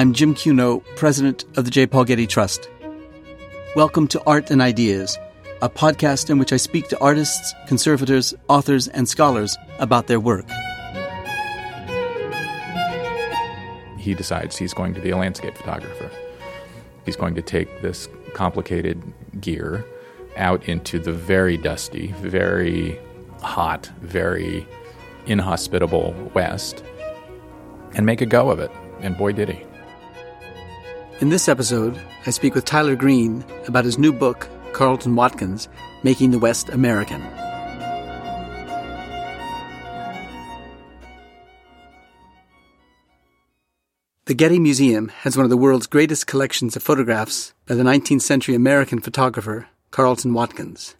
I'm Jim Cuno, president of the J. Paul Getty Trust. Welcome to Art and Ideas, a podcast in which I speak to artists, conservators, authors, and scholars about their work. He decides he's going to be a landscape photographer. He's going to take this complicated gear out into the very dusty, very hot, very inhospitable West and make a go of it. And boy, did he. In this episode, I speak with Tyler Green about his new book, Carleton Watkins Making the West American. The Getty Museum has one of the world's greatest collections of photographs by the 19th century American photographer Carleton Watkins.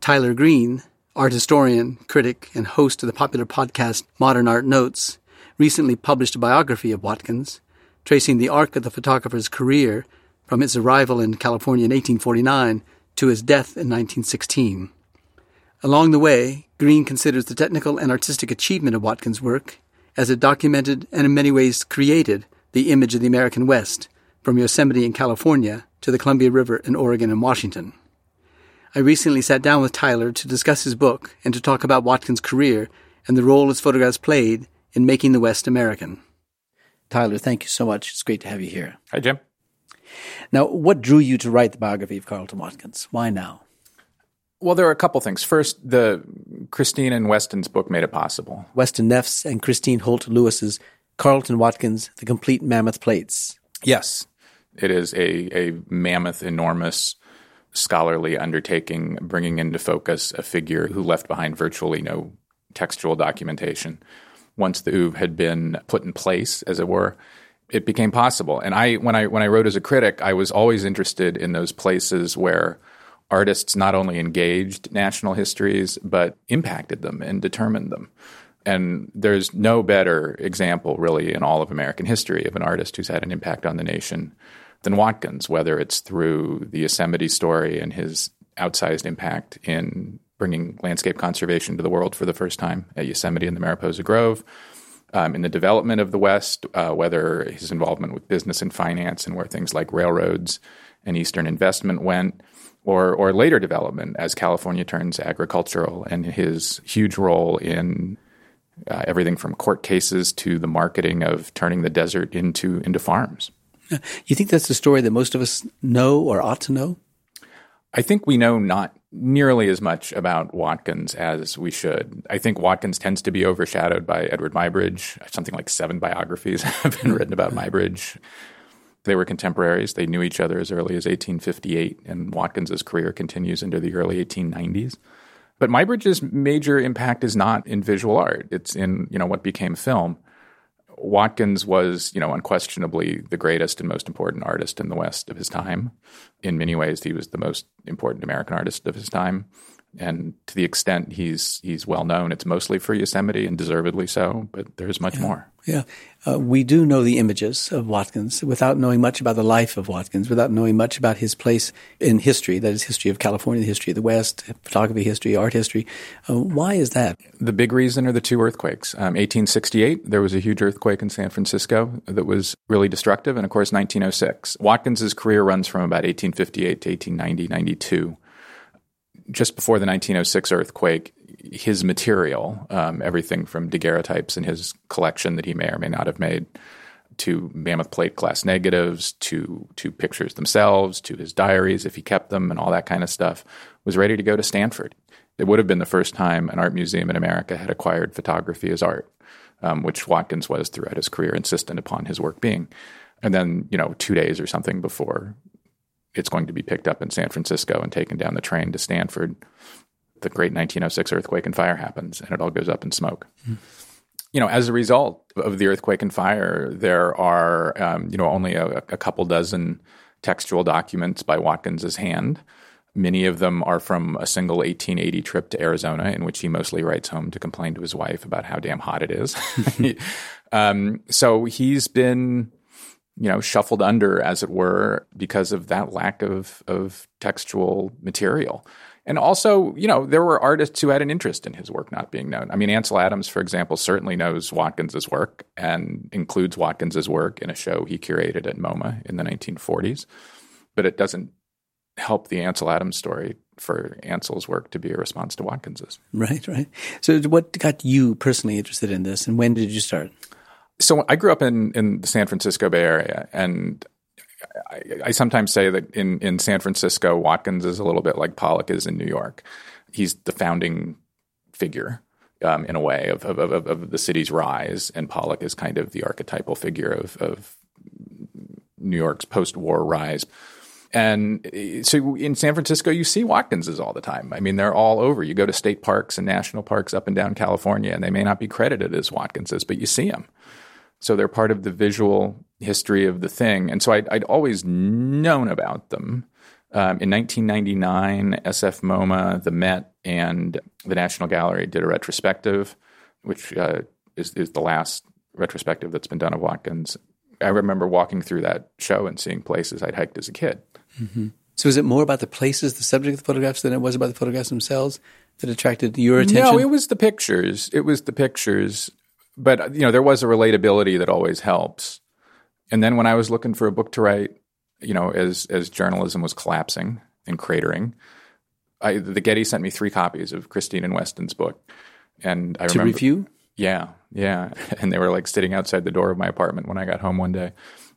Tyler Green, art historian, critic, and host of the popular podcast Modern Art Notes, recently published a biography of Watkins, tracing the arc of the photographer's career from his arrival in California in 1849 to his death in 1916. Along the way, Green considers the technical and artistic achievement of Watkins' work as it documented and in many ways created the image of the American West, from Yosemite in California to the Columbia River in Oregon and Washington. I recently sat down with Tyler to discuss his book and to talk about Watkins' career and the role his photographs played in making the West American. Tyler, thank you so much. It's great to have you here. Hi, Jim. Now, what drew you to write the biography of Carleton Watkins? Why now? Well, there are a couple things. First, the Christine and Weston's book made it possible. Weston Naef's and Christine Holt Lewis's Carleton Watkins, The Complete Mammoth Plates. Yes, it is a, a mammoth, enormous scholarly undertaking, bringing into focus a figure who left behind virtually no textual documentation. Once the oeuvre had been put in place, as it were, it became possible. And I, when I when I wrote as a critic, I was always interested in those places where artists not only engaged national histories but impacted them and determined them. And there's no better example, really, in all of American history of an artist who's had an impact on the nation than Watkins, whether it's through the Yosemite story and his outsized impact in bringing landscape conservation to the world for the first time at Yosemite and the Mariposa Grove, um, in the development of the West, uh, whether his involvement with business and finance and where things like railroads and Eastern investment went, or or later development as California turns agricultural, and his huge role in uh, everything from court cases to the marketing of turning the desert into into farms. You think that's the story that most of us know or ought to know? I think we know not nearly as much about Watkins as we should. I think Watkins tends to be overshadowed by Eadweard Muybridge. Something like seven biographies have been written about Muybridge. They were contemporaries. They knew each other as early as 1858, and Watkins's career continues into the early 1890s. But Muybridge's major impact is not in visual art; it's in you know what became film. Watkins was, you know, unquestionably the greatest and most important artist in the West of his time. In many ways, he was the most important American artist of his time. And to the extent he's he's well known, it's mostly for Yosemite and deservedly so. But there's much yeah. more. Yeah, uh, we do know the images of Watkins without knowing much about the life of Watkins, without knowing much about his place in history. That is, history of California, the history of the West, photography history, art history. Uh, why is that? The big reason are the two earthquakes. Um, 1868, there was a huge earthquake in San Francisco that was really destructive, and of course, 1906. Watkins's career runs from about 1858 to 1890, 92 just before the 1906 earthquake, his material, um, everything from daguerreotypes in his collection that he may or may not have made, to mammoth plate glass negatives, to to pictures themselves, to his diaries if he kept them, and all that kind of stuff, was ready to go to Stanford. It would have been the first time an art museum in America had acquired photography as art, um, which Watkins was throughout his career insistent upon his work being. And then, you know, two days or something before it's going to be picked up in San Francisco and taken down the train to Stanford, the great 1906 earthquake and fire happens, and it all goes up in smoke. Mm. You know, as a result of the earthquake and fire, there are um, you know only a, a, couple dozen textual documents by Watkins's hand. Many of them are from a single 1880 trip to Arizona, in which he mostly writes home to complain to his wife about how damn hot it is. um, so he's been you know, shuffled under, as it were, because of that lack of, of textual material. And also, you know, there were artists who had an interest in his work not being known. I mean, Ansel Adams, for example, certainly knows Watkins's work and includes Watkins's work in a show he curated at MoMA in the 1940s. But it doesn't help the Ansel Adams story for Ansel's work to be a response to Watkins's. Right, right. So, what got you personally interested in this, and when did you start? So, I grew up in in the San Francisco Bay Area, and I, I, sometimes say that in, in San Francisco, Watkins is a little bit like Pollock is in New York. He's the founding figure um, in a way of, of, of, of, the city's rise, and Pollock is kind of the archetypal figure of, of New York's post-war rise. And so in San Francisco, you see Watkinses all the time. I mean, they're all over. You go to state parks and national parks up and down California, and they may not be credited as Watkinses, but you see them. So they're part of the visual history of the thing. And so I'd, I'd always known about them. Um, in 1999, SF MoMA, the Met, and the National Gallery did a retrospective, which uh, is, is the last retrospective that's been done of Watkins. I remember walking through that show and seeing places I'd hiked as a kid. Mm-hmm. So, is it more about the places, the subject of the photographs, than it was about the photographs themselves that attracted your attention? No, it was the pictures. It was the pictures but you know there was a relatability that always helps and then when i was looking for a book to write you know as as journalism was collapsing and cratering I, the getty sent me three copies of christine and weston's book and i to remember review yeah yeah and they were like sitting outside the door of my apartment when i got home one day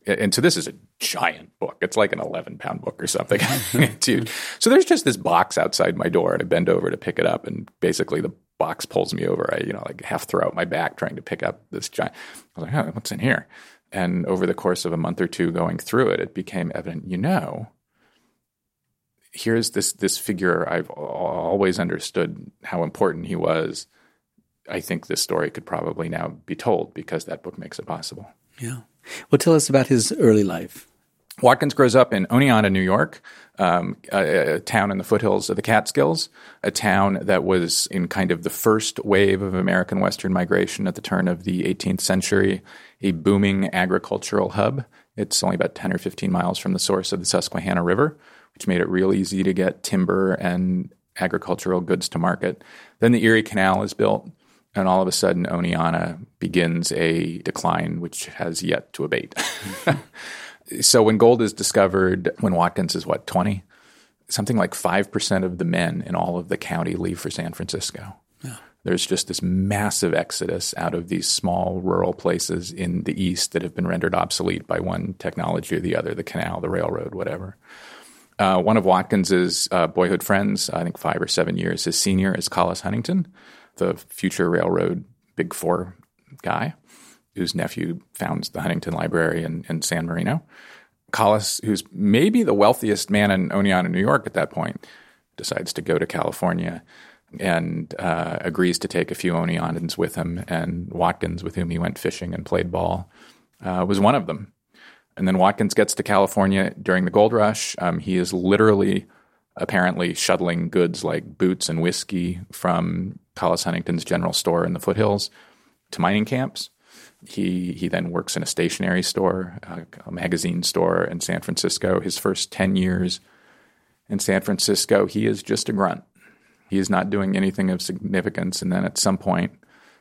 and so this is a giant book. It's like an 11 pound book or something. Dude. So there's just this box outside my door and I bend over to pick it up and basically the box pulls me over. I, you know, like half throw out my back trying to pick up this giant. I was like, oh, what's in here? And over the course of a month or two going through it, it became evident, you know, here's this this figure I've always understood how important he was. I think this story could probably now be told because that book makes it possible. Yeah. Well, tell us about his early life. Watkins grows up in Oneonta, New York, um, a, a, town in the foothills of the Catskills, a town that was in kind of the first wave of American Western migration at the turn of the 18th century, a booming agricultural hub. It's only about 10 or 15 miles from the source of the Susquehanna River, which made it real easy to get timber and agricultural goods to market. Then the Erie Canal is built, and all of a sudden, Oneonta begins a decline which has yet to abate. so when gold is discovered, when Watkins is what, 20? Something like 5% of the men in all of the county leave for San Francisco. Yeah. There's just this massive exodus out of these small rural places in the East that have been rendered obsolete by one technology or the other, the canal, the railroad, whatever. Uh, one of Watkins's uh, boyhood friends, I think five or seven years, his senior is Collis Huntington, the future railroad big four guy whose nephew founds the Huntington Library in, in San Marino. Collis, who's maybe the wealthiest man in Oneonta, New York at that point, decides to go to California and uh, agrees to take a few Oneontans with him. And Watkins, with whom he went fishing and played ball, uh, was one of them. And then Watkins gets to California during the gold rush. Um, he is literally, apparently, shuttling goods like boots and whiskey from Collis Huntington's general store in the foothills to mining camps. He he then works in a stationery store, a magazine store in San Francisco. His first ten years in San Francisco, he is just a grunt. He is not doing anything of significance, and then at some point,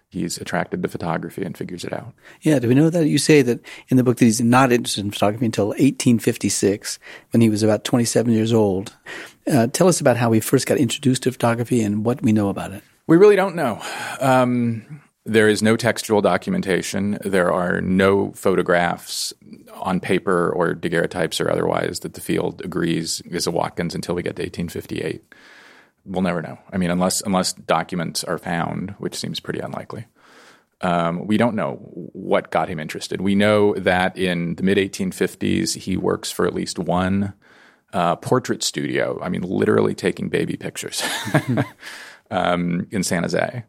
he's attracted to photography and figures it out. Yeah, do we know that you say that in the book that he's not interested in photography until 1856, when he was about 27 years old? Uh, tell us about how he first got introduced to photography and what we know about it. We really don't know. Um, there is no textual documentation. There are no photographs on paper or daguerreotypes or otherwise that the field agrees is a Watkins until we get to 1858. We'll never know. I mean, unless unless documents are found, which seems pretty unlikely. Um, we don't know what got him interested. We know that in the mid 1850s, he works for at least one uh, portrait studio. I mean, literally taking baby pictures um, in San Jose.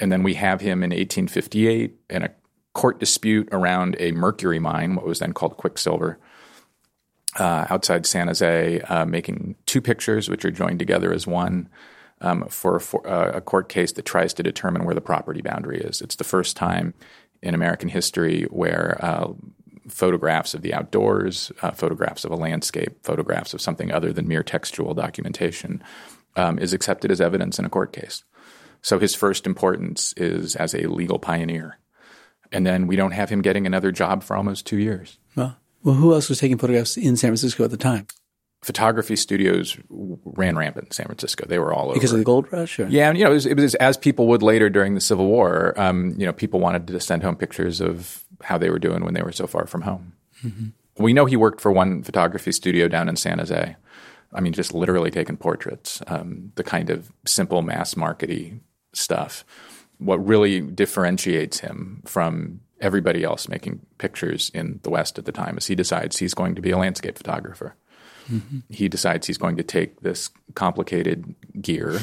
And then we have him in 1858 in a court dispute around a mercury mine, what was then called Quicksilver, uh, outside San Jose, uh, making two pictures, which are joined together as one. Um, for, for uh, a court case that tries to determine where the property boundary is. It's the first time in American history where uh, photographs of the outdoors, uh, photographs of a landscape, photographs of something other than mere textual documentation um, is accepted as evidence in a court case. So his first importance is as a legal pioneer. And then we don't have him getting another job for almost two years. Well, well, who else was taking photographs in San Francisco at the time? Photography studios ran rampant in San Francisco. They were all over because of the gold rush. Or? Yeah, and you know, it was, it was, as people would later during the Civil War. Um, you know, people wanted to send home pictures of how they were doing when they were so far from home. Mm-hmm. We know he worked for one photography studio down in San Jose. I mean, just literally taking portraits, um, the kind of simple mass markety stuff. What really differentiates him from everybody else making pictures in the West at the time is he decides he's going to be a landscape photographer. Mm-hmm. He decides he's going to take this complicated gear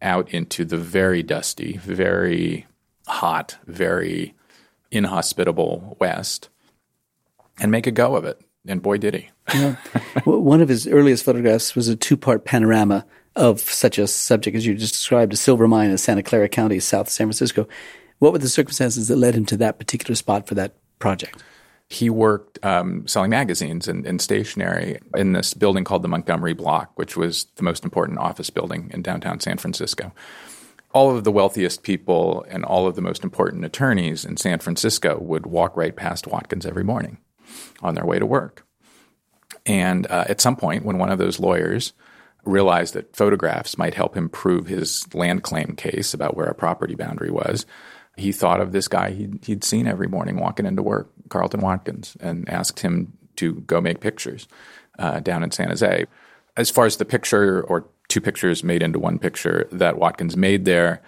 out into the very dusty, very hot, very inhospitable West and make a go of it. And boy, did he. yeah. One of his earliest photographs was a two part panorama of such a subject as you just described, a silver mine in Santa Clara County, south San Francisco. What were the circumstances that led him to that particular spot for that project? He worked um, selling magazines and, and, stationery in this building called the Montgomery Block, which was the most important office building in downtown San Francisco. All of the wealthiest people and all of the most important attorneys in San Francisco would walk right past Watkins every morning on their way to work. And uh, at some point, when one of those lawyers realized that photographs might help him prove his land claim case about where a property boundary was, he thought of this guy he'd, he'd seen every morning walking into work, Carleton Watkins, and asked him to go make pictures uh, down in San Jose. As far as the picture or two pictures made into one picture that Watkins made there,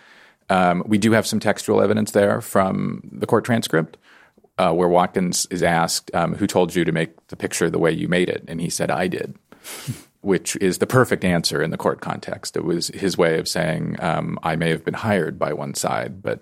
um, we do have some textual evidence there from the court transcript. Uh, where Watkins is asked, um, "Who told you to make the picture the way you made it?" and he said, "I did." which is the perfect answer in the court context. It was his way of saying, um, I may have been hired by one side, but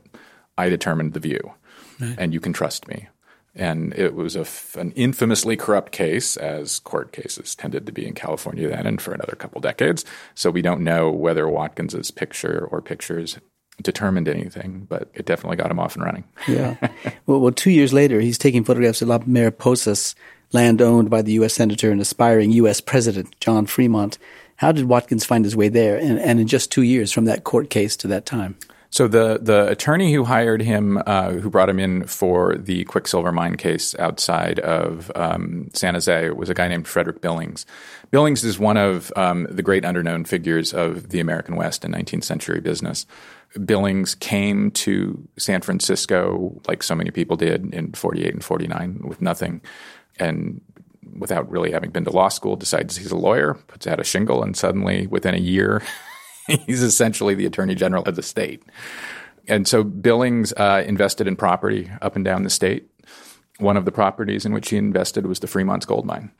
I determined the view, right. and you can trust me. And it was an infamously corrupt case, as court cases tended to be in California then and for another couple decades. So we don't know whether Watkins's picture or pictures determined anything, but it definitely got him off and running. yeah. Well, well, two years later, he's taking photographs of La Mariposas land owned by the U.S. Senator and aspiring U.S. President John Fremont. How did Watkins find his way there? And, and in just two years from that court case to that time? So the the attorney who hired him, uh, who brought him in for the Quicksilver mine case outside of um, San Jose, was a guy named Frederick Billings. Billings is one of um, the great underknown figures of the American West in 19th century business. Billings came to San Francisco, like so many people did in 48 and 49, with nothing and without really having been to law school, decides he's a lawyer, puts out a shingle, and suddenly within a year, he's essentially the attorney general of the state. And so Billings uh, invested in property up and down the state. One of the properties in which he invested was the Fremont's gold mine.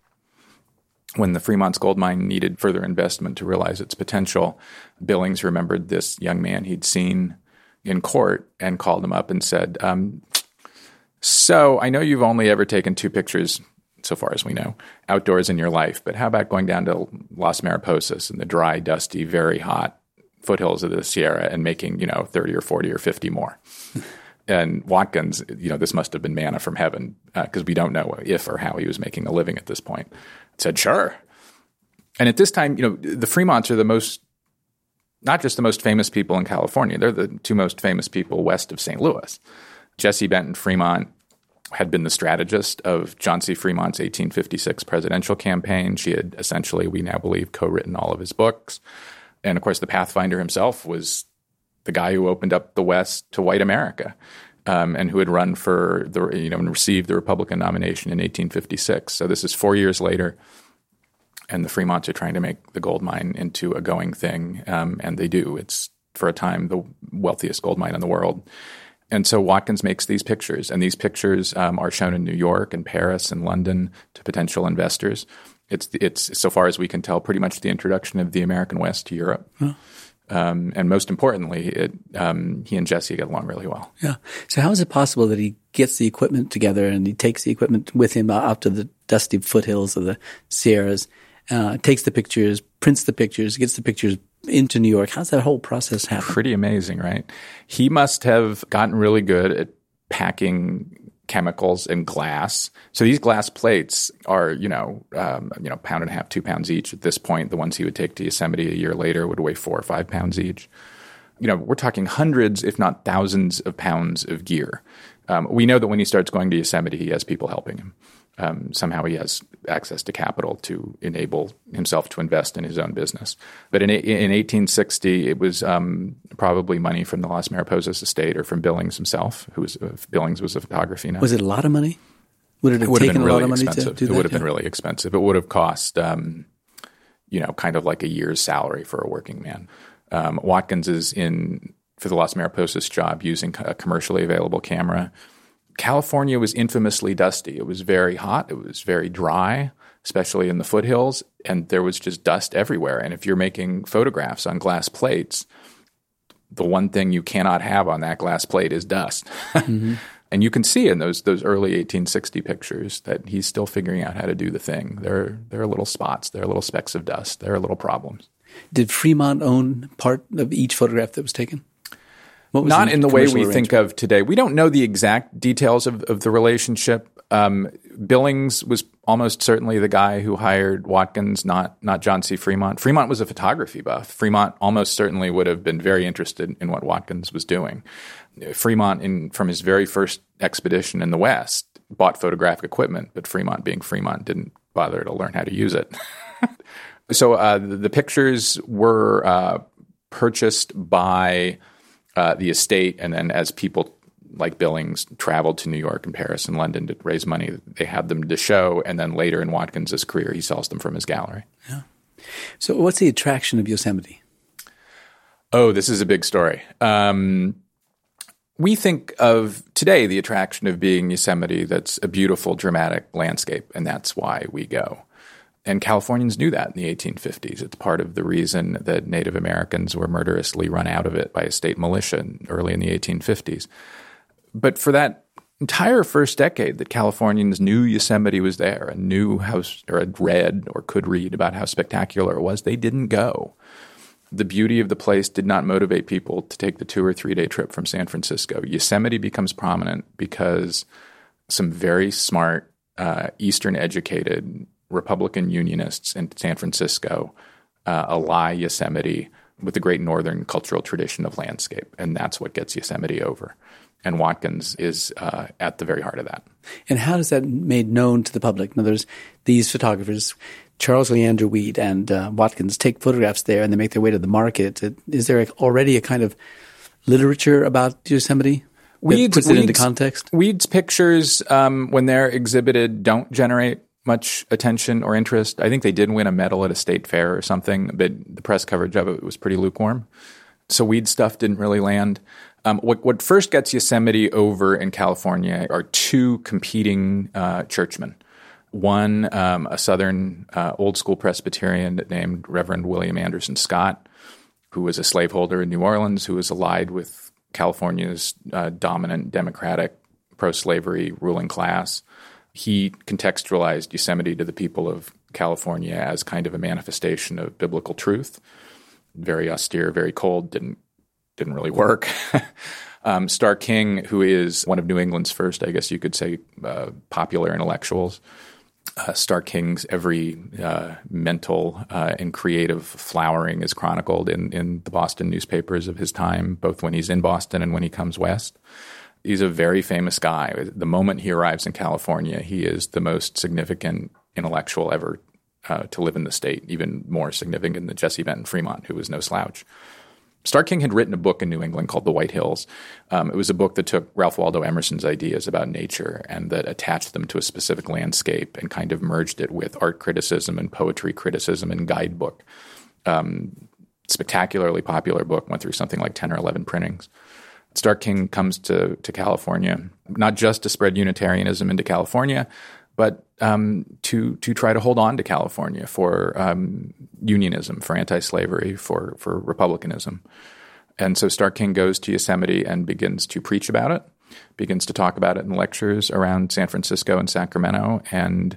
When the Fremont's gold mine needed further investment to realize its potential, Billings remembered this young man he'd seen in court and called him up and said, um, so I know you've only ever taken two pictures, so far as we know, outdoors in your life, but how about going down to Las Mariposas in the dry, dusty, very hot foothills of the Sierra and making, you know, 30 or 40 or 50 more? and Watkins, you know, this must have been manna from heaven because uh, we don't know if or how he was making a living at this point. Said, sure. And at this time, you know, the Fremonts are the most, not just the most famous people in California, they're the two most famous people west of St. Louis. Jessie Benton Fremont had been the strategist of John C. Fremont's 1856 presidential campaign. She had essentially, we now believe, co written all of his books. And of course, the Pathfinder himself was the guy who opened up the West to white America. Um, and who had run for the you know and received the Republican nomination in 1856. So this is four years later, and the Fremonts are trying to make the gold mine into a going thing, um, and they do. It's for a time the wealthiest gold mine in the world. And so Watkins makes these pictures, and these pictures um, are shown in New York and Paris and London to potential investors. It's it's so far as we can tell, pretty much the introduction of the American West to Europe. Huh. Um, and most importantly, it, um, he and Jessie get along really well. Yeah. So how is it possible that he gets the equipment together and he takes the equipment with him out to the dusty foothills of the Sierras, uh, takes the pictures, prints the pictures, gets the pictures into New York. How's that whole process happen? Pretty amazing, right? He must have gotten really good at packing chemicals and glass. So these glass plates are, you know, um, you know, pound and a half, two pounds each. At this point, the ones he would take to Yosemite a year later would weigh four or five pounds each. You know, we're talking hundreds, if not thousands, of pounds of gear. Um, we know that when he starts going to Yosemite, he has people helping him. Um, somehow he has access to capital to enable himself to invest in his own business. But in, in 1860, it was um, probably money from the Las Mariposas estate or from Billings himself, who was uh, Billings was a photography nut. Was it a lot of money? Would it have it would taken have been a really lot of money expensive. to do it that? would have been Yeah. really expensive. It would have cost, um, you know, kind of like a year's salary for a working man. Um, Watkins is in for the Las Mariposas job using a commercially available camera. California was infamously dusty. It was very hot. It was very dry, especially in the foothills, and there was just dust everywhere. And if you're making photographs on glass plates, the one thing you cannot have on that glass plate is dust. Mm-hmm. and you can see in those those early 1860 pictures that he's still figuring out how to do the thing. There there are little spots, there are little specks of dust, there are little problems. Did Fremont own part of each photograph that was taken? Not in the way we think of today. We don't know the exact details of, of the relationship. Um, Billings was almost certainly the guy who hired Watkins, not not John C. Fremont. Fremont was a photography buff. Fremont almost certainly would have been very interested in what Watkins was doing. Fremont, in from his very first expedition in the West, bought photographic equipment, but Fremont, being Fremont, didn't bother to learn how to use it. so uh, the, the pictures were uh, purchased by uh, the estate, and then as people like Billings traveled to New York and Paris and London to raise money, they had them to show, and then later in Watkins's career, he sells them from his gallery. Yeah. So, what's the attraction of Yosemite? Oh, this is a big story. Um, we think of today the attraction of being Yosemite that's a beautiful, dramatic landscape, and that's why we go. And Californians knew that in the 1850s. It's part of the reason that Native Americans were murderously run out of it by a state militia early in the 1850s. But for that entire first decade that Californians knew Yosemite was there and knew how, or had read or could read about how spectacular it was, they didn't go the beauty of the place did not motivate people to take the two or three day trip from San Francisco. Yosemite becomes prominent because some very smart, uh, Eastern educated Republican Unionists in San Francisco uh, ally Yosemite with the great Northern cultural tradition of landscape. And that's what gets Yosemite over. And Watkins is uh, at the very heart of that. And how is that made known to the public? In other words, these photographers, Charles Leander Weed and uh, Watkins, take photographs there and they make their way to the market. Is there already a kind of literature about Yosemite that Weeds- puts it into context? Weeds pictures, um, when they're exhibited, don't generate much attention or interest. I think they did win a medal at a state fair or something, but the press coverage of it was pretty lukewarm. So weed stuff didn't really land. Um, what, what first gets Yosemite over in California are two competing uh, churchmen. One, um, a Southern uh, old school Presbyterian named Reverend William Anderson Scott, who was a slaveholder in New Orleans, who was allied with California's uh, dominant Democratic pro slavery ruling class. He contextualized Yosemite to the people of California as kind of a manifestation of biblical truth. Very austere, very cold, didn't didn't really work. um, Starr King, who is one of New England's first, I guess you could say, uh, popular intellectuals, uh, Starr King's every uh, mental uh, and creative flowering is chronicled in, in the Boston newspapers of his time, both when he's in Boston and when he comes west. He's a very famous guy. The moment he arrives in California, he is the most significant intellectual ever uh, to live in the state, even more significant than Jessie Benton Fremont, who was no slouch. Starr King had written a book in New England called The White Hills. Um, it was a book that took Ralph Waldo Emerson's ideas about nature and that attached them to a specific landscape and kind of merged it with art criticism and poetry criticism and guidebook. Um, spectacularly popular book, went through something like 10 or 11 printings. Starr King comes to, to California, not just to spread Unitarianism into California, but um, to to try to hold on to California for um, unionism, for anti-slavery, for for republicanism. And so Starr King goes to Yosemite and begins to preach about it, begins to talk about it in lectures around San Francisco and Sacramento, and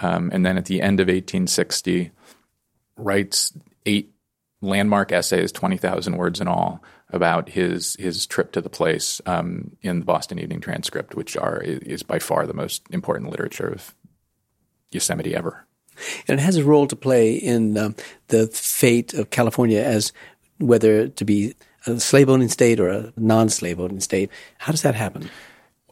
um, and then at the end of 1860, writes eight landmark essays, twenty thousand words in all, about his his trip to the place um, in the Boston Evening Transcript, which are is by far the most important literature of Yosemite ever. And it has a role to play in um, the fate of California as whether to be a slave owning state or a non slave owning state. How does that happen?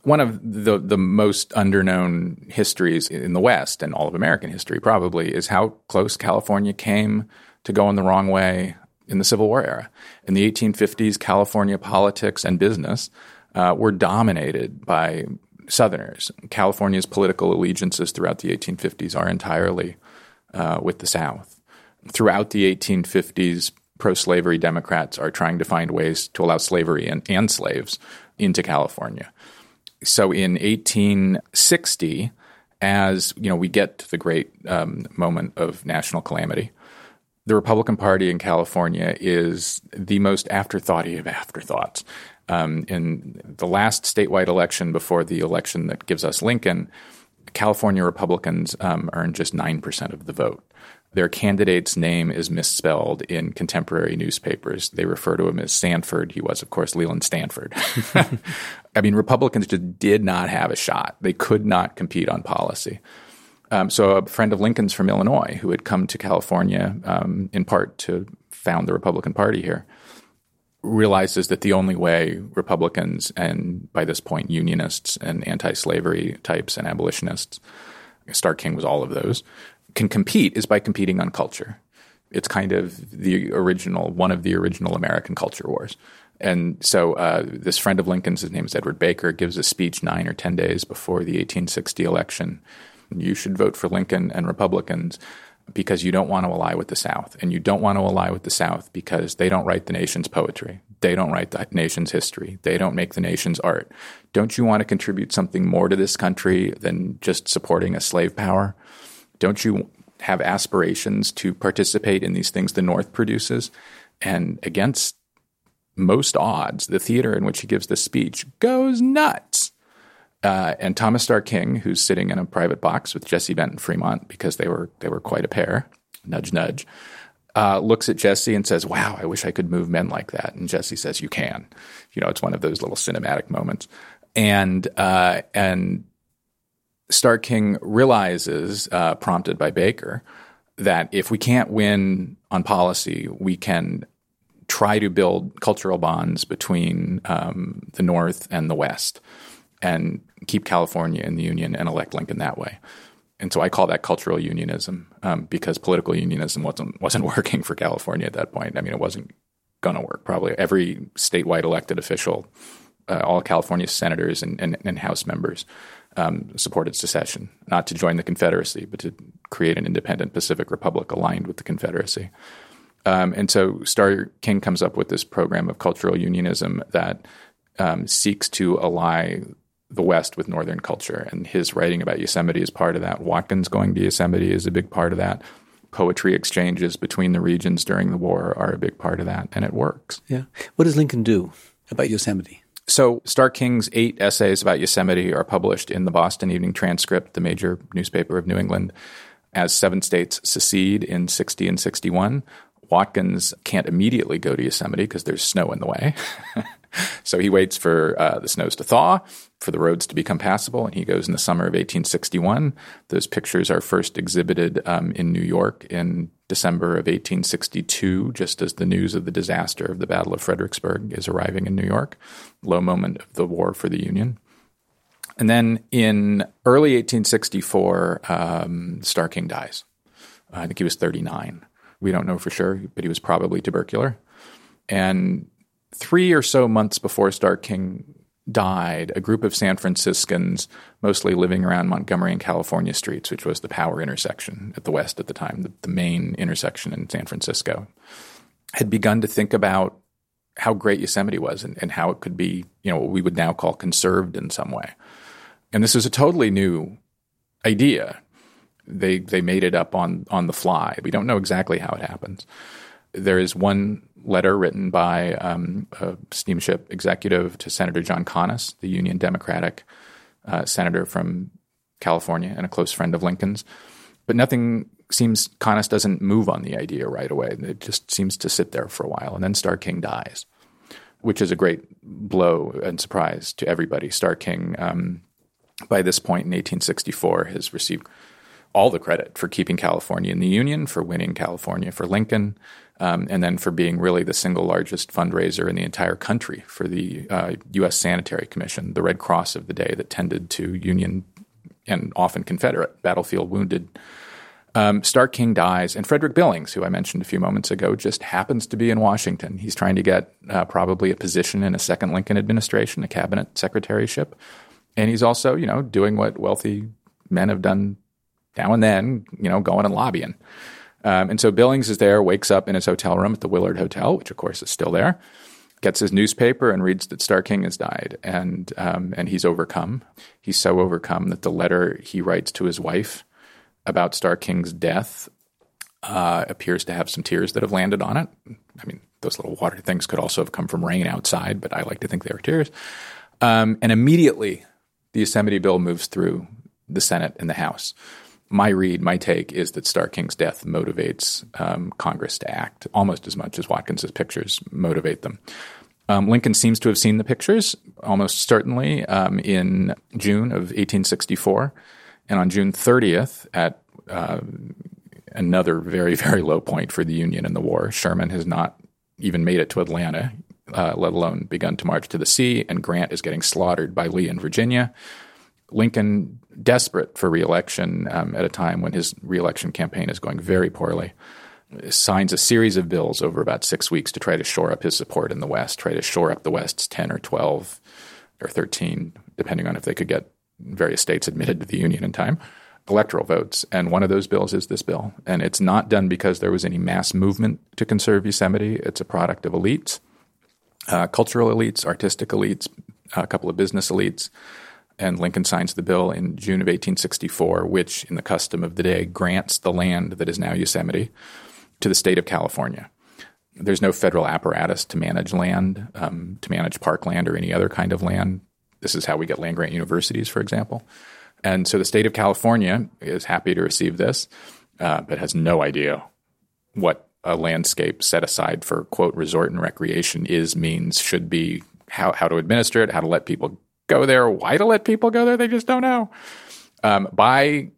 One of the the most underknown histories in the West and all of American history probably is how close California came to going the wrong way in the Civil War era. In the 1850s, California politics and business uh, were dominated by Southerners. California's political allegiances throughout the 1850s are entirely uh, with the South. Throughout the 1850s, pro slavery Democrats are trying to find ways to allow slavery and, and slaves into California. So in 1860, as you know, we get to the great um, moment of national calamity the Republican Party in California is the most afterthoughty of afterthoughts. Um, in the last statewide election before the election that gives us Lincoln, California Republicans um, earned just 9% of the vote. Their candidate's name is misspelled in contemporary newspapers. They refer to him as Sanford. He was, of course, Leland Stanford. I mean, Republicans just did not have a shot. They could not compete on policy. Um, so a friend of Lincoln's from Illinois who had come to California um, in part to found the Republican Party here realizes that the only way Republicans and by this point unionists and anti-slavery types and abolitionists, Starr King was all of those, can compete is by competing on culture. It's kind of the original, one of the original American culture wars. And so uh, this friend of Lincoln's, his name is Edward Baker, gives a speech nine or ten days before the 1860 election you should vote for Lincoln and Republicans because you don't want to ally with the South. And you don't want to ally with the South because they don't write the nation's poetry. They don't write the nation's history. They don't make the nation's art. Don't you want to contribute something more to this country than just supporting a slave power? Don't you have aspirations to participate in these things the North produces? And against most odds, the theater in which he gives this speech goes nuts. Uh, and Thomas Starr King, who's sitting in a private box with Jessie Benton Fremont because they were they were quite a pair, nudge nudge, uh, looks at Jessie and says, "Wow, I wish I could move men like that." And Jessie says, "You can." You know, it's one of those little cinematic moments. And uh, and Starr King realizes, uh, prompted by Baker, that if we can't win on policy, we can try to build cultural bonds between um, the North and the West and keep California in the Union and elect Lincoln that way. And so I call that cultural unionism um, because political unionism wasn't wasn't working for California at that point. I mean, it wasn't going to work. Probably every statewide elected official, uh, all California senators and, and, and House members um, supported secession, not to join the Confederacy, but to create an independent Pacific Republic aligned with the Confederacy. Um, and so Starr King comes up with this program of cultural unionism that um, seeks to ally the West with Northern culture. And his writing about Yosemite is part of that. Watkins going to Yosemite is a big part of that. Poetry exchanges between the regions during the war are a big part of that, and it works. Yeah. What does Lincoln do about Yosemite? So, Starr King's eight essays about Yosemite are published in the Boston Evening Transcript, the major newspaper of New England, as seven states secede in 60 and 61. Watkins can't immediately go to Yosemite because there's snow in the way. so he waits for uh, the snows to thaw, for the roads to become passable, and he goes in the summer of 1861. Those pictures are first exhibited um, in New York in December of 1862, just as the news of the disaster of the Battle of Fredericksburg is arriving in New York, low moment of the war for the Union. And then in early 1864, um, Starr King dies. I think he was 39. We don't know for sure, but he was probably tubercular. And three or so months before Starr King died, a group of San Franciscans, mostly living around Montgomery and California streets, which was the power intersection at the West at the time, the, the main intersection in San Francisco, had begun to think about how great Yosemite was and, and how it could be, you know, what we would now call conserved in some way. And this is a totally new idea. They they made it up on on the fly. We don't know exactly how it happens. There is one letter written by um, a steamship executive to Senator John Conness, the Union Democratic uh, senator from California and a close friend of Lincoln's. But nothing seems, Conness doesn't move on the idea right away. It just seems to sit there for a while. And then Starr King dies. which is a great blow and surprise to everybody. Starr King, um, by this point in 1864, has received all the credit for keeping California in the Union, for winning California for Lincoln, um, and then for being really the single largest fundraiser in the entire country for the uh, U.S. Sanitary Commission, the Red Cross of the day that tended to Union and often Confederate battlefield wounded. Um, King dies, and Frederick Billings, who I mentioned a few moments ago, just happens to be in Washington. He's trying to get uh, probably a position in a second Lincoln administration, a cabinet secretaryship, and he's also, you know, doing what wealthy men have done now and then, you know, going and lobbying. Um, and so Billings is there, wakes up in his hotel room at the Willard Hotel, which of course is still there, gets his newspaper and reads that Starr King has died, and um, and he's overcome. He's so overcome that the letter he writes to his wife about Starr King's death uh, appears to have some tears that have landed on it. I mean, those little water things could also have come from rain outside, but I like to think they were tears. Um, and immediately, the Yosemite bill moves through the Senate and the House my read, my take is that Starr King's death motivates um, Congress to act almost as much as Watkins's pictures motivate them. Um, Lincoln seems to have seen the pictures almost certainly um, in June of 1864. And on June 30th, at uh, another very, very low point for the Union in the war, Sherman has not even made it to Atlanta, uh, let alone begun to march to the sea, and Grant is getting slaughtered by Lee in Virginia. Lincoln, desperate for reelection um, at a time when his reelection campaign is going very poorly, signs a series of bills over about six weeks to try to shore up his support in the West, try to shore up the West's 10 or 12 or 13, depending on if they could get various states admitted to the Union in time, electoral votes. And one of those bills is this bill. And it's not done because there was any mass movement to conserve Yosemite, it's a product of elites. Uh, cultural elites, artistic elites, a couple of business elites, and Lincoln signs the bill in June of 1864, which, in the custom of the day, grants the land that is now Yosemite to the state of California. There's no federal apparatus to manage land, um, to manage parkland or any other kind of land. This is how we get land grant universities, for example. And so the state of California is happy to receive this, uh, but has no idea what a landscape set aside for, quote, resort and recreation is, means, should be, how, how to administer it, how to let people go there, why to let people go there, they just don't know. Um, by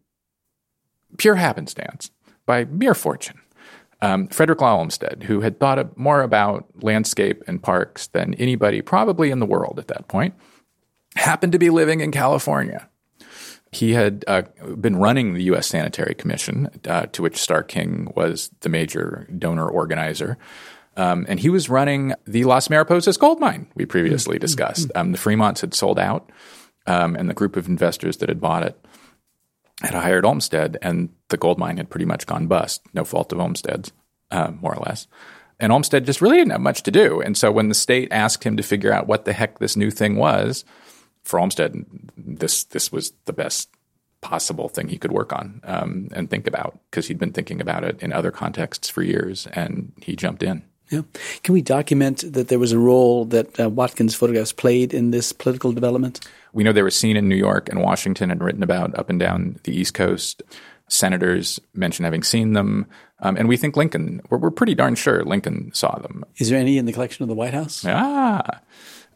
pure happenstance, by mere fortune. Um, Frederick Law Olmsted, who had thought more about landscape and parks than anybody probably in the world at that point, happened to be living in California. He had uh, been running the U.S. Sanitary Commission, uh, to which Starr King was the major donor organizer. Um, and he was running the Las Mariposas gold mine we previously mm-hmm. discussed. Um, the Fremonts had sold out, um, and the group of investors that had bought it had hired Olmsted, and the gold mine had pretty much gone bust. No fault of Olmsted's, uh, more or less. And Olmsted just really didn't have much to do. And so when the state asked him to figure out what the heck this new thing was, for Olmsted, this this was the best possible thing he could work on um, and think about because he'd been thinking about it in other contexts for years, and he jumped in. Yeah. Can we document that there was a role that uh, Watkins' photographs played in this political development? We know they were seen in New York and Washington and written about up and down the East Coast. Senators mentioned having seen them. Um, and we think Lincoln, we're, we're, pretty darn sure Lincoln saw them. Is there any in the collection of the White House? Ah.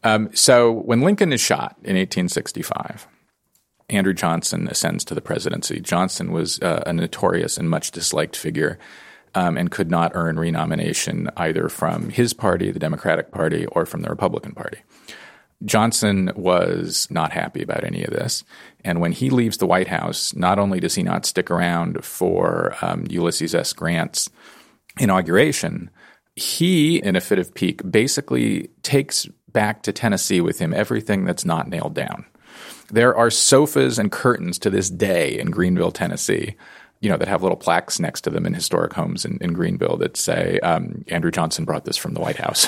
Um, so when Lincoln is shot in 1865, Andrew Johnson ascends to the presidency. Johnson was uh, a notorious and much disliked figure um, and could not earn renomination either from his party, the Democratic Party, or from the Republican Party. Johnson was not happy about any of this. And when he leaves the White House, not only does he not stick around for um, Ulysses S. Grant's inauguration, he, in a fit of pique, basically takes back to Tennessee with him everything that's not nailed down. There are sofas and curtains to this day in Greeneville, Tennessee, you know, that have little plaques next to them in historic homes in, in Greeneville that say, um, Andrew Johnson brought this from the White House.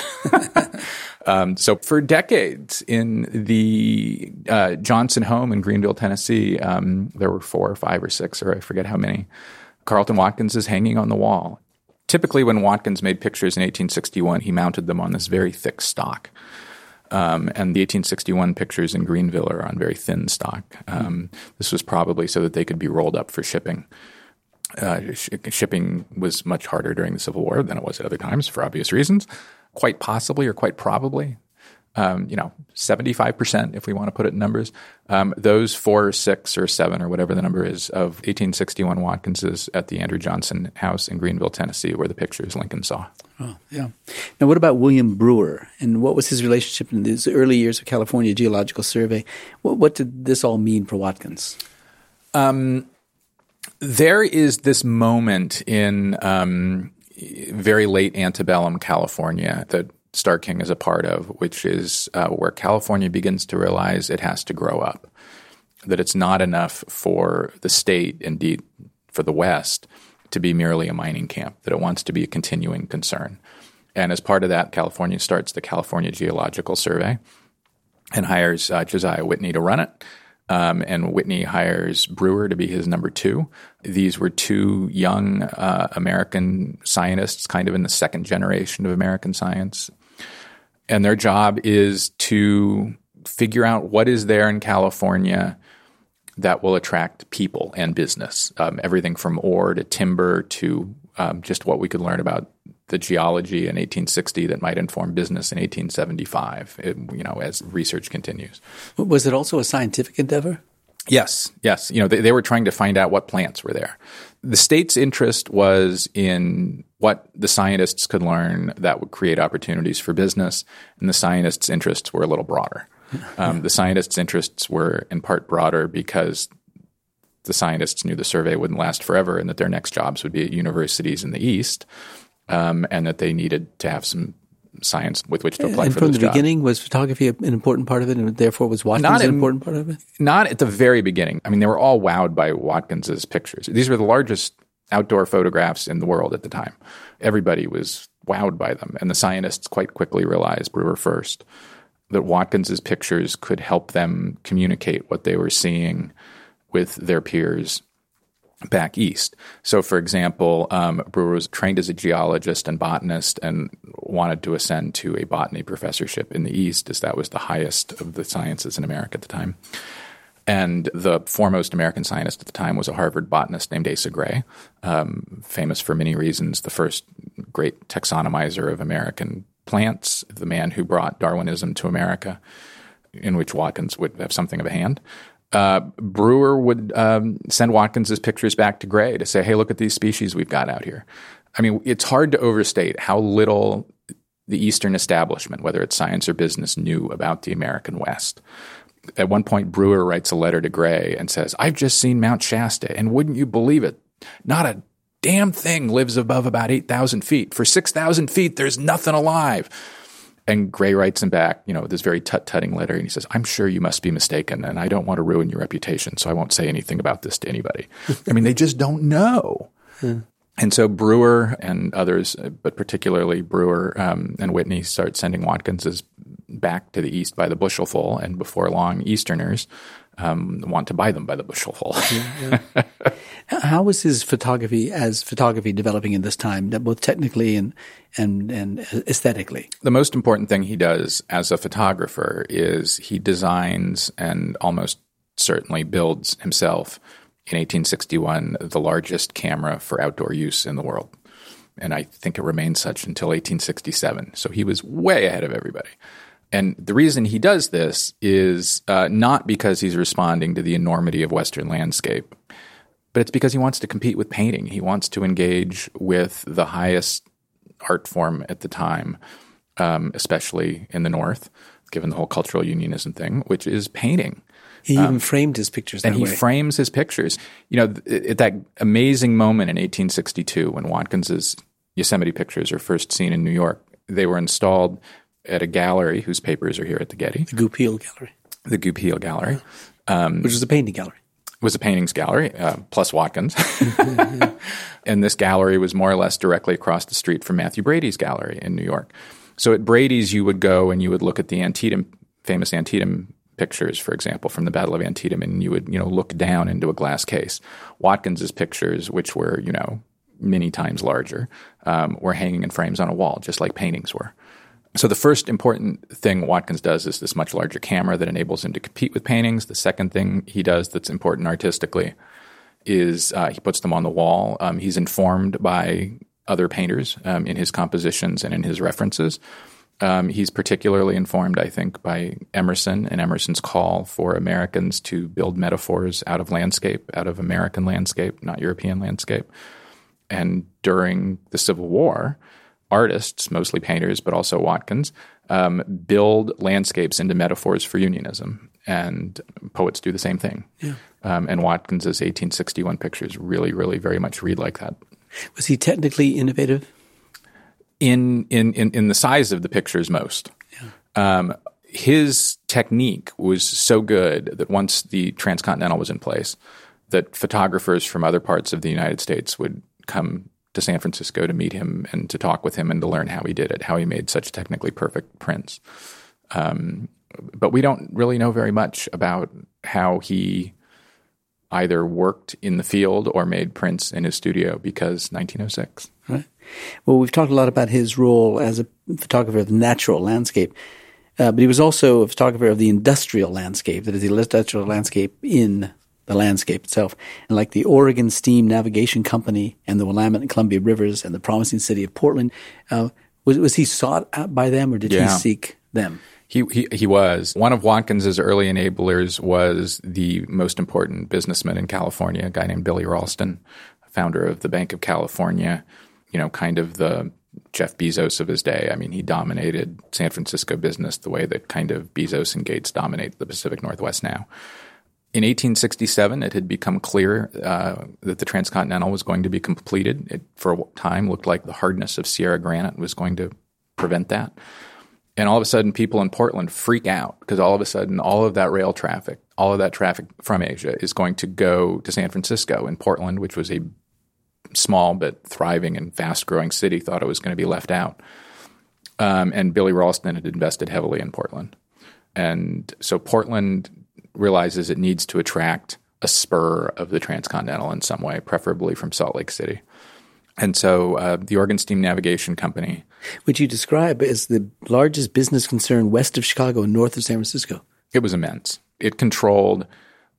um, so for decades in the uh, Johnson home in Greeneville, Tennessee, um, there were four or five or six, or I forget how many. Carleton Watkins is hanging on the wall. Typically, when Watkins made pictures in 1861, he mounted them on this very thick stock. Um, and the 1861 pictures in Greeneville are on very thin stock. Um, this was probably so that they could be rolled up for shipping. Uh, sh- shipping was much harder during the Civil War than it was at other times for obvious reasons. Quite possibly or quite probably, um, you know, 75%, if we want to put it in numbers. Um, those four, six, or seven, or whatever the number is, of 1861 Watkinses at the Andrew Johnson House in Greeneville, Tennessee, were the pictures Lincoln saw. Oh, yeah. Now, what about William Brewer? And what was his relationship in these early years of California Geological Survey? What, what did this all mean for Watkins? Um, there is this moment in um, very late antebellum California that Starr King is a part of, which is uh, where California begins to realize it has to grow up, that it's not enough for the state, indeed for the West, to be merely a mining camp, that it wants to be a continuing concern. And as part of that, California starts the California Geological Survey and hires uh, Josiah Whitney to run it. Um, and Whitney hires Brewer to be his number two. These were two young uh, American scientists, kind of in the second generation of American science, and their job is to figure out what is there in California that will attract people and business. Um, everything from ore to timber to um, just what we could learn about the geology in 1860 that might inform business in 1875. It, you know, as research continues. Was it also a scientific endeavor? Yes, yes. You know, they, they were trying to find out what plants were there. The state's interest was in what the scientists could learn that would create opportunities for business, and the scientists' interests were a little broader. Um, the scientists' interests were in part broader because the scientists knew the survey wouldn't last forever and that their next jobs would be at universities in the East, um, and that they needed to have some science with which to apply and for from the jobs. beginning was photography an important part of it and therefore was Watkins Not an in- important part of it Not at the very beginning. I mean, they were all wowed by Watkins's pictures. These were the largest outdoor photographs in the world at the time. Everybody was wowed by them, and the scientists quite quickly realized, Brewer first, that Watkins's pictures could help them communicate what they were seeing with their peers back east. So, for example, um, Brewer was trained as a geologist and botanist and wanted to ascend to a botany professorship in the east, as that was the highest of the sciences in America at the time. And the foremost American scientist at the time was a Harvard botanist named Asa Gray, um, famous for many reasons, the first great taxonomizer of American plants, the man who brought Darwinism to America, in which Watkins would have something of a hand. Uh, Brewer would um, send Watkins's pictures back to Gray to say, "Hey, look at these species we've got out here." I mean, it's hard to overstate how little the Eastern establishment, whether it's science or business, knew about the American West. At one point, Brewer writes a letter to Gray and says, "I've just seen Mount Shasta, and wouldn't you believe it? Not a damn thing lives above about eight thousand feet. For six thousand feet, there's nothing alive." And Gray writes him back, you know, this very tut-tutting letter, and he says, "I'm sure you must be mistaken, and I don't want to ruin your reputation, so I won't say anything about this to anybody." I mean, they just don't know. And so Brewer and others, but particularly Brewer um, and Whitney, start sending Watkinses back to the east by the bushelful, and before long, Easterners um, want to buy them by the bushelful. How was his photography as photography developing in this time, both technically and and and aesthetically? the most important thing he does as a photographer is he designs and almost certainly builds himself in 1861 the largest camera for outdoor use in the world. And I think it remained such until 1867. So he was way ahead of everybody. And the reason he does this is uh, not because he's responding to the enormity of Western landscape, but it's because he wants to compete with painting. He wants to engage with the highest art form at the time, um, especially in the North, given the whole cultural unionism thing, which is painting. He even framed his pictures that And he way. frames his pictures. You know, th- at that amazing moment in 1862 when Watkins's Yosemite pictures are first seen in New York, they were installed at a gallery whose papers are here at the Getty, the Goupil Gallery, the Goupil Gallery. which was a painting gallery. was a paintings gallery uh, plus Watkins, and this gallery was more or less directly across the street from Mathew Brady's gallery in New York. So at Brady's, you would go and you would look at the Antietam, famous Antietam pictures, for example, from the Battle of Antietam, and you would you know look down into a glass case. Watkins's pictures, which were you know many times larger, um, were hanging in frames on a wall, just like paintings were. So the first important thing Watkins does is this much larger camera that enables him to compete with paintings. The second thing he does that's important artistically is uh, he puts them on the wall. Um, he's informed by other painters um, in his compositions and in his references. Um, he's particularly informed, I think, by Emerson and Emerson's call for Americans to build metaphors out of landscape, out of American landscape, not European landscape. And during the Civil War, artists, mostly painters, but also Watkins, um, build landscapes into metaphors for unionism. And poets do the same thing. Yeah. Um, and Watkins's 1861 pictures really, really very much read like that. Was he technically innovative? In in in, in the size of the pictures, most. Yeah. Um, his technique was so good that once the transcontinental was in place, that photographers from other parts of the United States would come to San Francisco to meet him and to talk with him and to learn how he did it, how he made such technically perfect prints. Um, but we don't really know very much about how he either worked in the field or made prints in his studio because 1906. Right. Well, we've talked a lot about his role as a photographer of the natural landscape, uh, but he was also a photographer of the industrial landscape, that is, the industrial landscape in the landscape itself. And like the Oregon Steam Navigation Company and the Willamette and Columbia Rivers and the promising city of Portland, uh, was, was he sought out by them or did yeah. he seek them? He, he, he was. One of Watkins's early enablers was the most important businessman in California, a guy named Billy Ralston, founder of the Bank of California, you know, kind of the Jeff Bezos of his day. I mean, he dominated San Francisco business the way that kind of Bezos and Gates dominate the Pacific Northwest now. In 1867, it had become clear uh, that the transcontinental was going to be completed. It, for a time, looked like the hardness of Sierra granite was going to prevent that. And all of a sudden, people in Portland freak out because all of a sudden, all of that rail traffic, all of that traffic from Asia is going to go to San Francisco. And Portland, which was a small but thriving and fast growing city, thought it was going to be left out. Um, and Billy Ralston had invested heavily in Portland. And so Portland realizes it needs to attract a spur of the transcontinental in some way, preferably from Salt Lake City. And so uh, the Oregon Steam Navigation Company. Which you describe as the largest business concern west of Chicago and north of San Francisco. It was immense. It controlled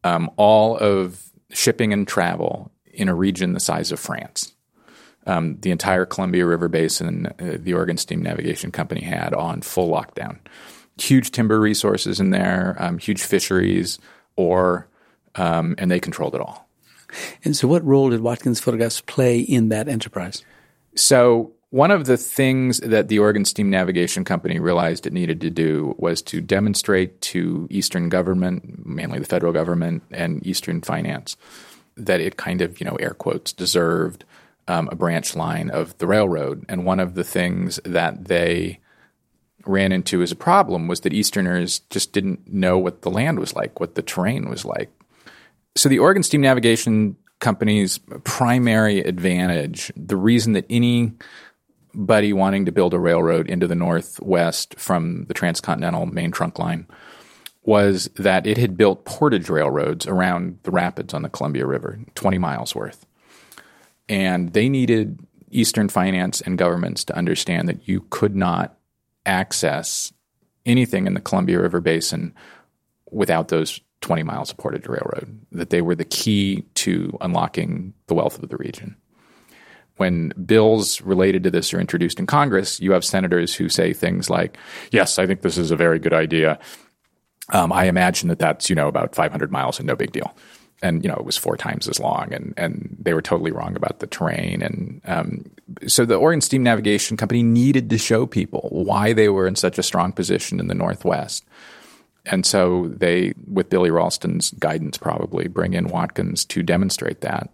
um, all of shipping and travel in a region the size of France. Um, the entire Columbia River Basin, uh, the Oregon Steam Navigation Company had on full lockdown. Huge timber resources in there, um, huge fisheries, ore, um, and they controlled it all. And so, what role did Watkins photographs play in that enterprise? So, one of the things that the Oregon Steam Navigation Company realized it needed to do was to demonstrate to Eastern government, mainly the federal government and Eastern finance, that it kind of, you know, air quotes, deserved um, a branch line of the railroad. And one of the things that they ran into as a problem was that Easterners just didn't know what the land was like, what the terrain was like. So the Oregon Steam Navigation Company's primary advantage, the reason that anybody wanting to build a railroad into the Northwest from the transcontinental main trunk line was that it had built portage railroads around the rapids on the Columbia River, 20 miles worth. And they needed Eastern finance and governments to understand that you could not access anything in the Columbia River Basin without those 20 miles of portage railroad, that they were the key to unlocking the wealth of the region. When bills related to this are introduced in Congress, you have senators who say things like, Yes, I think this is a very good idea. Um, I imagine that that's, you know, about 500 miles and no big deal. And, you know, it was four times as long, and, and they were totally wrong about the terrain. And um, so the Oregon Steam Navigation Company needed to show people why they were in such a strong position in the Northwest and so they, with Billy Ralston's guidance, probably bring in Watkins to demonstrate that.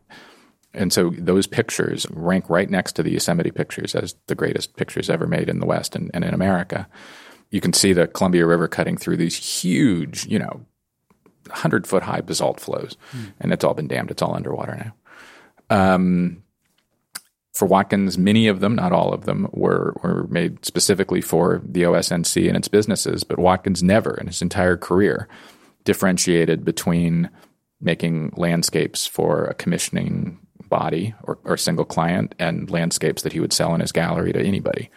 And so those pictures rank right next to the Yosemite pictures as the greatest pictures ever made in the West and, and in America. You can see the Columbia River cutting through these huge, you know, 100 foot high basalt flows. Mm. And it's all been dammed. It's all underwater now. Um, for Watkins, many of them, not all of them, were, were made specifically for the OSNC and its businesses, but Watkins never in his entire career differentiated between making landscapes for a commissioning body or, or single client and landscapes that he would sell in his gallery to anybody.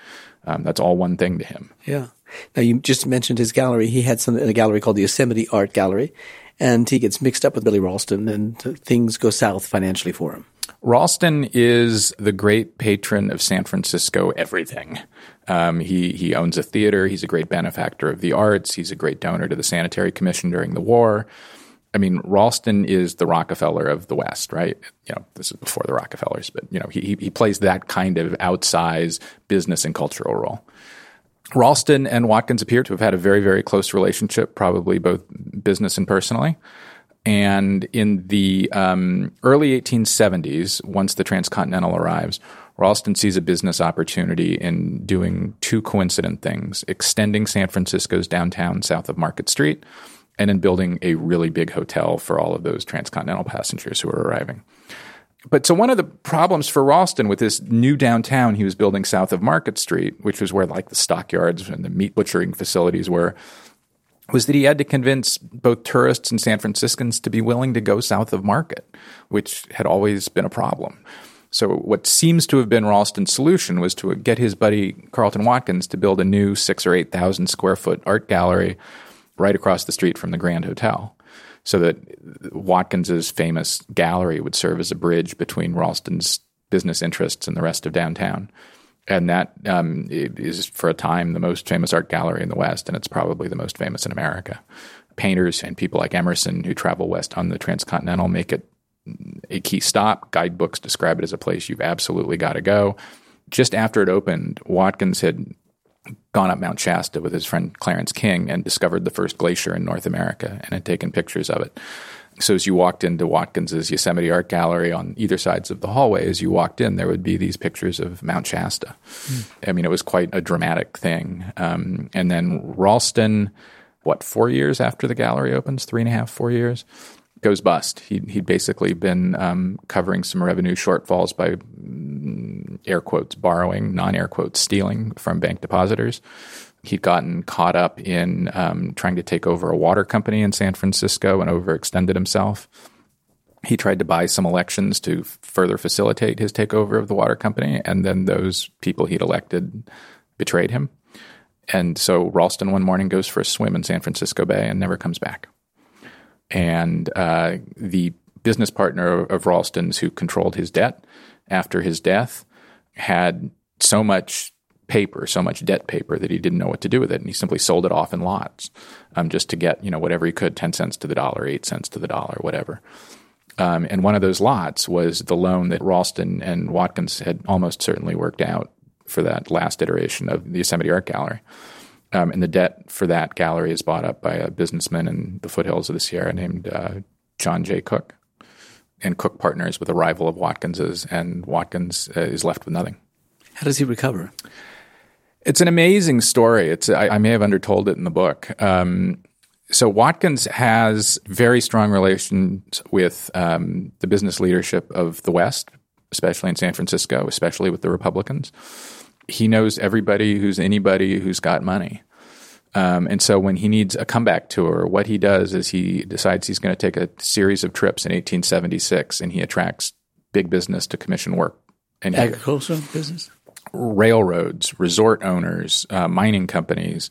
Um, that's all one thing to him. Yeah. Now you just mentioned his gallery. He had some in a gallery called the Yosemite Art Gallery, and he gets mixed up with Billy Ralston, and things go south financially for him. Ralston is the great patron of San Francisco everything. Um, he he owns a theater. He's a great benefactor of the arts. He's a great donor to the Sanitary Commission during the war. I mean, Ralston is the Rockefeller of the West, right? You know, this is before the Rockefellers, but you know, he he plays that kind of outsized business and cultural role. Ralston and Watkins appear to have had a very, very close relationship, probably both business and personally. And in the um, early 1870s, once the Transcontinental arrives, Ralston sees a business opportunity in doing two coincident things extending San Francisco's downtown south of Market Street, and in building a really big hotel for all of those transcontinental passengers who are arriving. But so one of the problems for Ralston with this new downtown he was building south of Market Street, which was where like the stockyards and the meat butchering facilities were, was that he had to convince both tourists and San Franciscans to be willing to go south of Market, which had always been a problem. So what seems to have been Ralston's solution was to get his buddy Carleton Watkins to build a new six or eight thousand square foot art gallery right across the street from the Grand Hotel, so that Watkins's famous gallery would serve as a bridge between Ralston's business interests and the rest of downtown and that um, is for a time the most famous art gallery in the West, and it's probably the most famous in America. Painters and people like Emerson who travel west on the transcontinental make it a key stop. Guidebooks describe it as a place you've absolutely got to go. Just after it opened, Watkins had gone up Mount Shasta with his friend Clarence King and discovered the first glacier in North America and had taken pictures of it. So as you walked into Watkins's Yosemite Art Gallery on either sides of the hallway, as you walked in, there would be these pictures of Mount Shasta. Mm. I mean, it was quite a dramatic thing. Um, and then Ralston, what, four years after the gallery opens, three and a half, four years, goes bust. He, he'd basically been um, covering some revenue shortfalls by mm, air quotes borrowing, non air quotes stealing from bank depositors. He'd gotten caught up in um, trying to take over a water company in San Francisco and overextended himself. He tried to buy some elections to further facilitate his takeover of the water company, and then those people he'd elected betrayed him. And so Ralston one morning goes for a swim in San Francisco Bay and never comes back. And uh, the business partner of Ralston's who controlled his debt after his death had so much paper, so much debt paper that he didn't know what to do with it, and he simply sold it off in lots, um, just to get you know whatever he could, ten cents to the dollar, eight cents to the dollar, whatever. Um, and one of those lots was the loan that Ralston and Watkins had almost certainly worked out for that last iteration of the Yosemite Art Gallery. Um, and the debt for that gallery is bought up by a businessman in the foothills of the Sierra named uh, John J. Cook. And Cook partners with a rival of Watkins's, and Watkins uh, is left with nothing. How does he recover? It's an amazing story. It's I, I may have undertold it in the book. Um, so Watkins has very strong relations with um, the business leadership of the West, especially in San Francisco, especially with the Republicans. He knows everybody who's anybody who's got money. Um, and so when he needs a comeback tour, what he does is he decides he's going to take a series of trips in 1876 and he attracts big business to commission work. And Agricultural business? railroads, resort owners, uh, mining companies,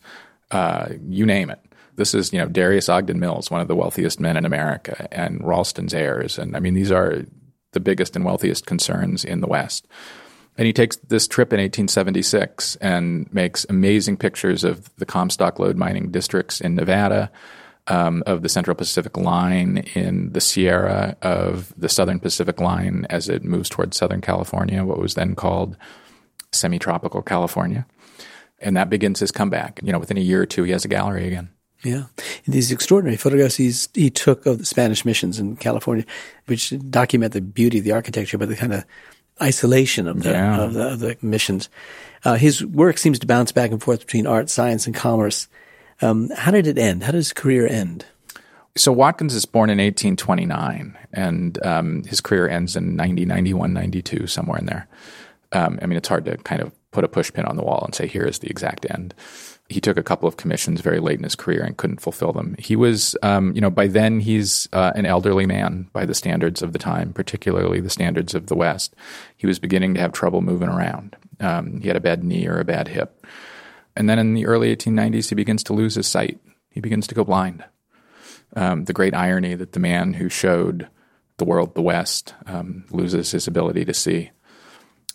uh, you name it. This is, you know, Darius Ogden Mills, one of the wealthiest men in America, and Ralston's heirs. And I mean, these are the biggest and wealthiest concerns in the West. And he takes this trip in 1876 and makes amazing pictures of the Comstock lode mining districts in Nevada, um, of the Central Pacific Line in the Sierra, of the Southern Pacific Line as it moves towards Southern California, what was then called semi tropical California. And that begins his comeback. You know, within a year or two, he has a gallery again. Yeah. And these extraordinary photographs he took of the Spanish missions in California, which document the beauty of the architecture, but the kind of isolation of the, yeah. of, the of the, missions. Uh, his work seems to bounce back and forth between art, science, and commerce. Um, how did it end? How did his career end? So Watkins is born in 1829, and um, his career ends in 90, 91, 92, somewhere in there. Um, I mean, it's hard to kind of put a pushpin on the wall and say, here is the exact end. He took a couple of commissions very late in his career and couldn't fulfill them. He was, um, you know, by then he's uh, an elderly man by the standards of the time, particularly the standards of the West. He was beginning to have trouble moving around. Um, he had a bad knee or a bad hip. And then in the early 1890s, he begins to lose his sight. He begins to go blind. Um, the great irony that the man who showed the world, the West, um, loses his ability to see.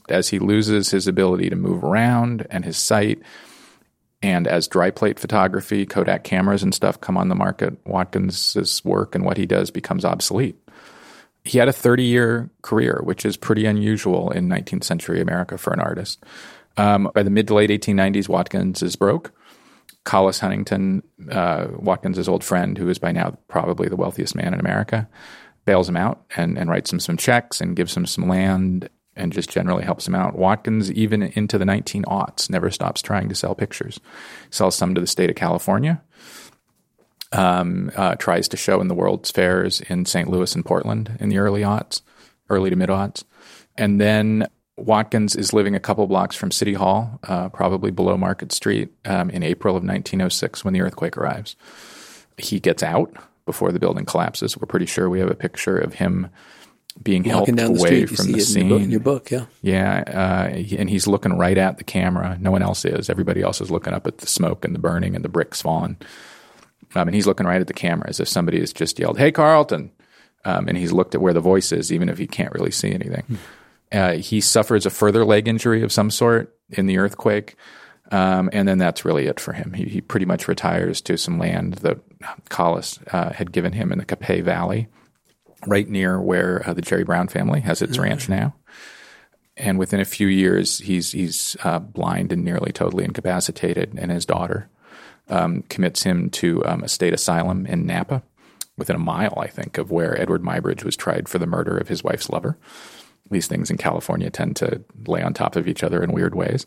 As he loses his ability to move around and his sight, and as dry plate photography, Kodak cameras and stuff come on the market, Watkins's work and what he does becomes obsolete. He had a 30 year career, which is pretty unusual in 19th century America for an artist. Um, by the mid to late 1890s, Watkins is broke. Collis Huntington, uh, old friend, who is by now probably the wealthiest man in America, bails him out and, and writes him some checks and gives him some land and just generally helps him out. Watkins, even into the 19 aughts, never stops trying to sell pictures. Sells some to the state of California. Um, uh, tries to show in the World's Fairs in St. Louis and Portland in the early aughts, early to mid aughts. And then Watkins is living a couple blocks from City Hall, uh, probably below Market Street, um, in April of 1906 when the earthquake arrives. He gets out before the building collapses. We're pretty sure we have a picture of him being Walking helped away from the scene. In your, book, in your book, yeah. Yeah, uh, and he's looking right at the camera. No one else is. Everybody else is looking up at the smoke and the burning and the bricks falling. Um, and he's looking right at the camera as if somebody has just yelled, "Hey, Carleton!" Um, and he's looked at where the voice is, even if he can't really see anything. Hmm. Uh, he suffers a further leg injury of some sort in the earthquake. Um, and then that's really it for him. He, he, pretty much retires to some land that Collis uh, had given him in the Capay Valley right near where uh, the Jerry Brown family has its mm-hmm. ranch now. And within a few years, he's he's uh, blind and nearly totally incapacitated, and his daughter um, commits him to um, a state asylum in Napa, within a mile, I think, of where Eadweard Muybridge was tried for the murder of his wife's lover. These things in California tend to lay on top of each other in weird ways.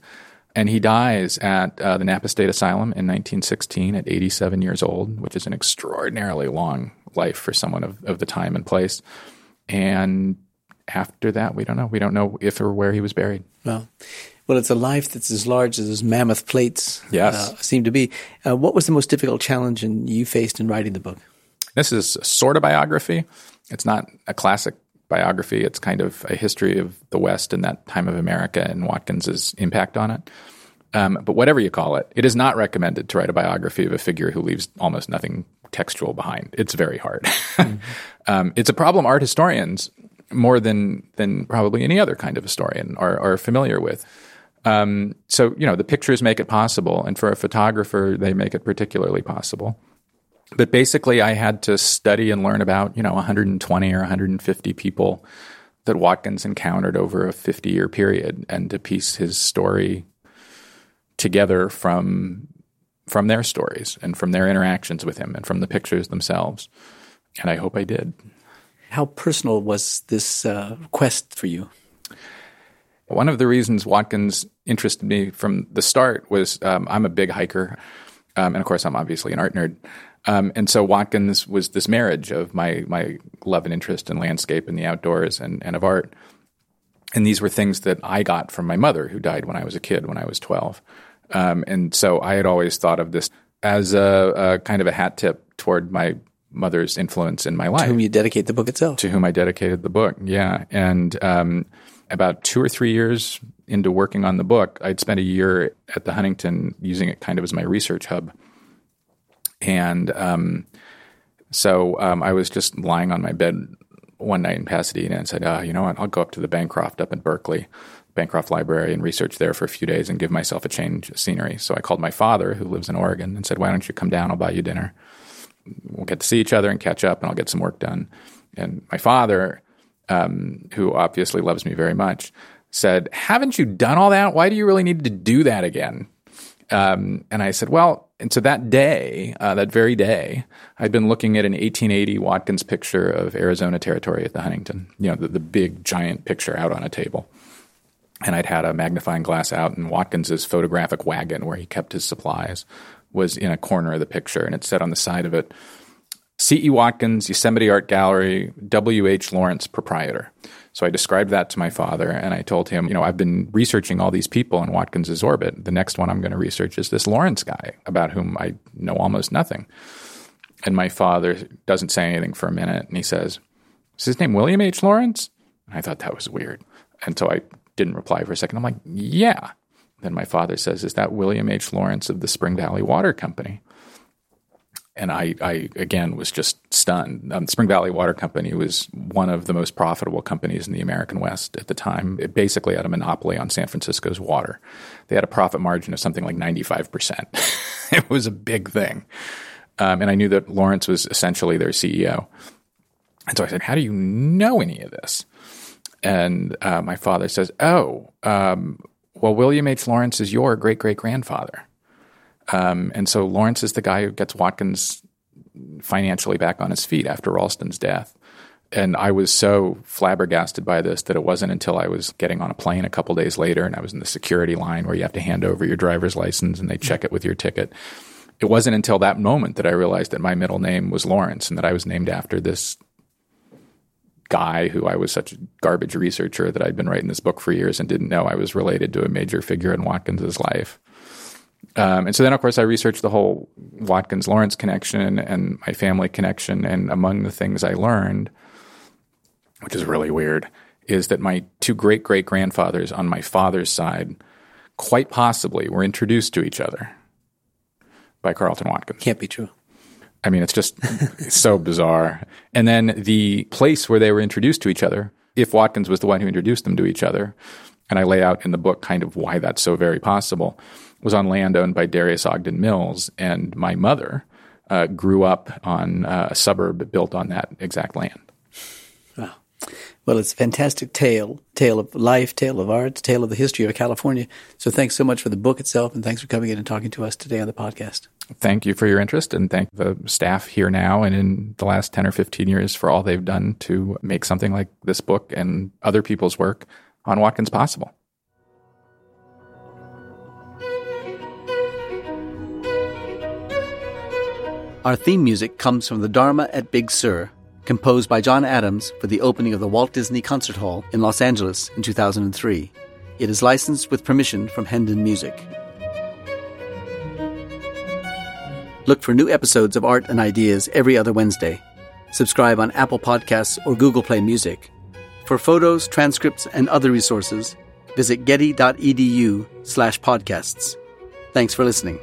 And he dies at uh, the Napa State Asylum in 1916 at 87 years old, which is an extraordinarily long life for someone of, of the time and place. And after that, we don't know. We don't know if or where he was buried. Well, well, it's a life that's as large as those mammoth plates yes. uh, seem to be. Uh, what was the most difficult challenge in, you faced in writing the book? This is sort of biography. It's not a classic biography. It's kind of a history of the West and that time of America and Watkins's impact on it. Um, but whatever you call it, it is not recommended to write a biography of a figure who leaves almost nothing textual behind. It's very hard. mm-hmm. um, it's a problem art historians more than than probably any other kind of historian are, are familiar with. Um, so you know the pictures make it possible, and for a photographer, they make it particularly possible. But basically, I had to study and learn about you know 120 or 150 people that Watkins encountered over a 50 year period, and to piece his story together from from their stories and from their interactions with him and from the pictures themselves. And I hope I did. How personal was this uh, quest for you? One of the reasons Watkins interested me from the start was um, I'm a big hiker. Um, and of course, I'm obviously an art nerd. Um, and so Watkins was this marriage of my, my love and interest in landscape and the outdoors and, and of art. And these were things that I got from my mother, who died when I was a kid, when I was 12. Um, and so I had always thought of this as a, a, kind of a hat tip toward my mother's influence in my life. To whom you dedicate the book itself. To whom I dedicated the book, yeah. And um, about two or three years into working on the book, I'd spent a year at the Huntington using it kind of as my research hub. And um, so um, I was just lying on my bed one night in Pasadena and said, oh, you know what, I'll go up to the Bancroft up in Berkeley Bancroft Library and research there for a few days and give myself a change of scenery. So I called my father, who lives in Oregon, and said, Why don't you come down? I'll buy you dinner. We'll get to see each other and catch up, and I'll get some work done. And my father, um, who obviously loves me very much, said, Haven't you done all that? Why do you really need to do that again? Um, and I said, Well, and so that day, uh, that very day, I'd been looking at an 1880 Watkins picture of Arizona Territory at the Huntington, you know, the, the big giant picture out on a table and I'd had a magnifying glass out, and Watkins's photographic wagon, where he kept his supplies, was in a corner of the picture, and it said on the side of it, C.E. Watkins, Yosemite Art Gallery, W.H. Lawrence, proprietor. So I described that to my father, and I told him, you know, I've been researching all these people in Watkins's orbit. The next one I'm going to research is this Lawrence guy, about whom I know almost nothing. And my father doesn't say anything for a minute, and he says, "Is his name William H. Lawrence?" And I thought that was weird, and so I didn't reply for a second. I'm like, yeah. Then my father says, Is that William H. Lawrence of the Spring Valley Water Company? And I, I again was just stunned. Um, Spring Valley Water Company was one of the most profitable companies in the American West at the time. It basically had a monopoly on San Francisco's water. They had a profit margin of something like 95%. it was a big thing. Um, and I knew that Lawrence was essentially their CEO. And so I said, How do you know any of this? And uh, my father says, Oh, um, well, William H. Lawrence is your great great grandfather. Um, and so Lawrence is the guy who gets Watkins financially back on his feet after Ralston's death. And I was so flabbergasted by this that it wasn't until I was getting on a plane a couple days later and I was in the security line where you have to hand over your driver's license and they check it with your ticket. It wasn't until that moment that I realized that my middle name was Lawrence and that I was named after this guy who I was such a garbage researcher that I'd been writing this book for years and didn't know I was related to a major figure in Watkins's life. Um, and so then, of course, I researched the whole Watkins Lawrence connection and my family connection. And among the things I learned, which is really weird, is that my two great great grandfathers on my father's side quite possibly were introduced to each other by Carleton Watkins. Can't be true. I mean, it's just so bizarre. And then the place where they were introduced to each other, if Watkins was the one who introduced them to each other, and I lay out in the book kind of why that's so very possible was on land owned by Darius Ogden Mills, and my mother uh, grew up on uh, a suburb built on that exact land. Wow. Well, it's a fantastic tale, tale of life, tale of art, tale of the history of California. So thanks so much for the book itself, and thanks for coming in and talking to us today on the podcast. Thank you for your interest, and thank the staff here now and in the last 10 or 15 years for all they've done to make something like this book and other people's work on Watkins possible. Our theme music comes from the Dharma at Big Sur, composed by John Adams for the opening of the Walt Disney Concert Hall in Los Angeles in 2003. It is licensed with permission from Hendon Music. Look for new episodes of Art and Ideas every other Wednesday. Subscribe on Apple Podcasts or Google Play Music. For photos, transcripts, and other resources, visit getty.edu slash podcasts. Thanks for listening.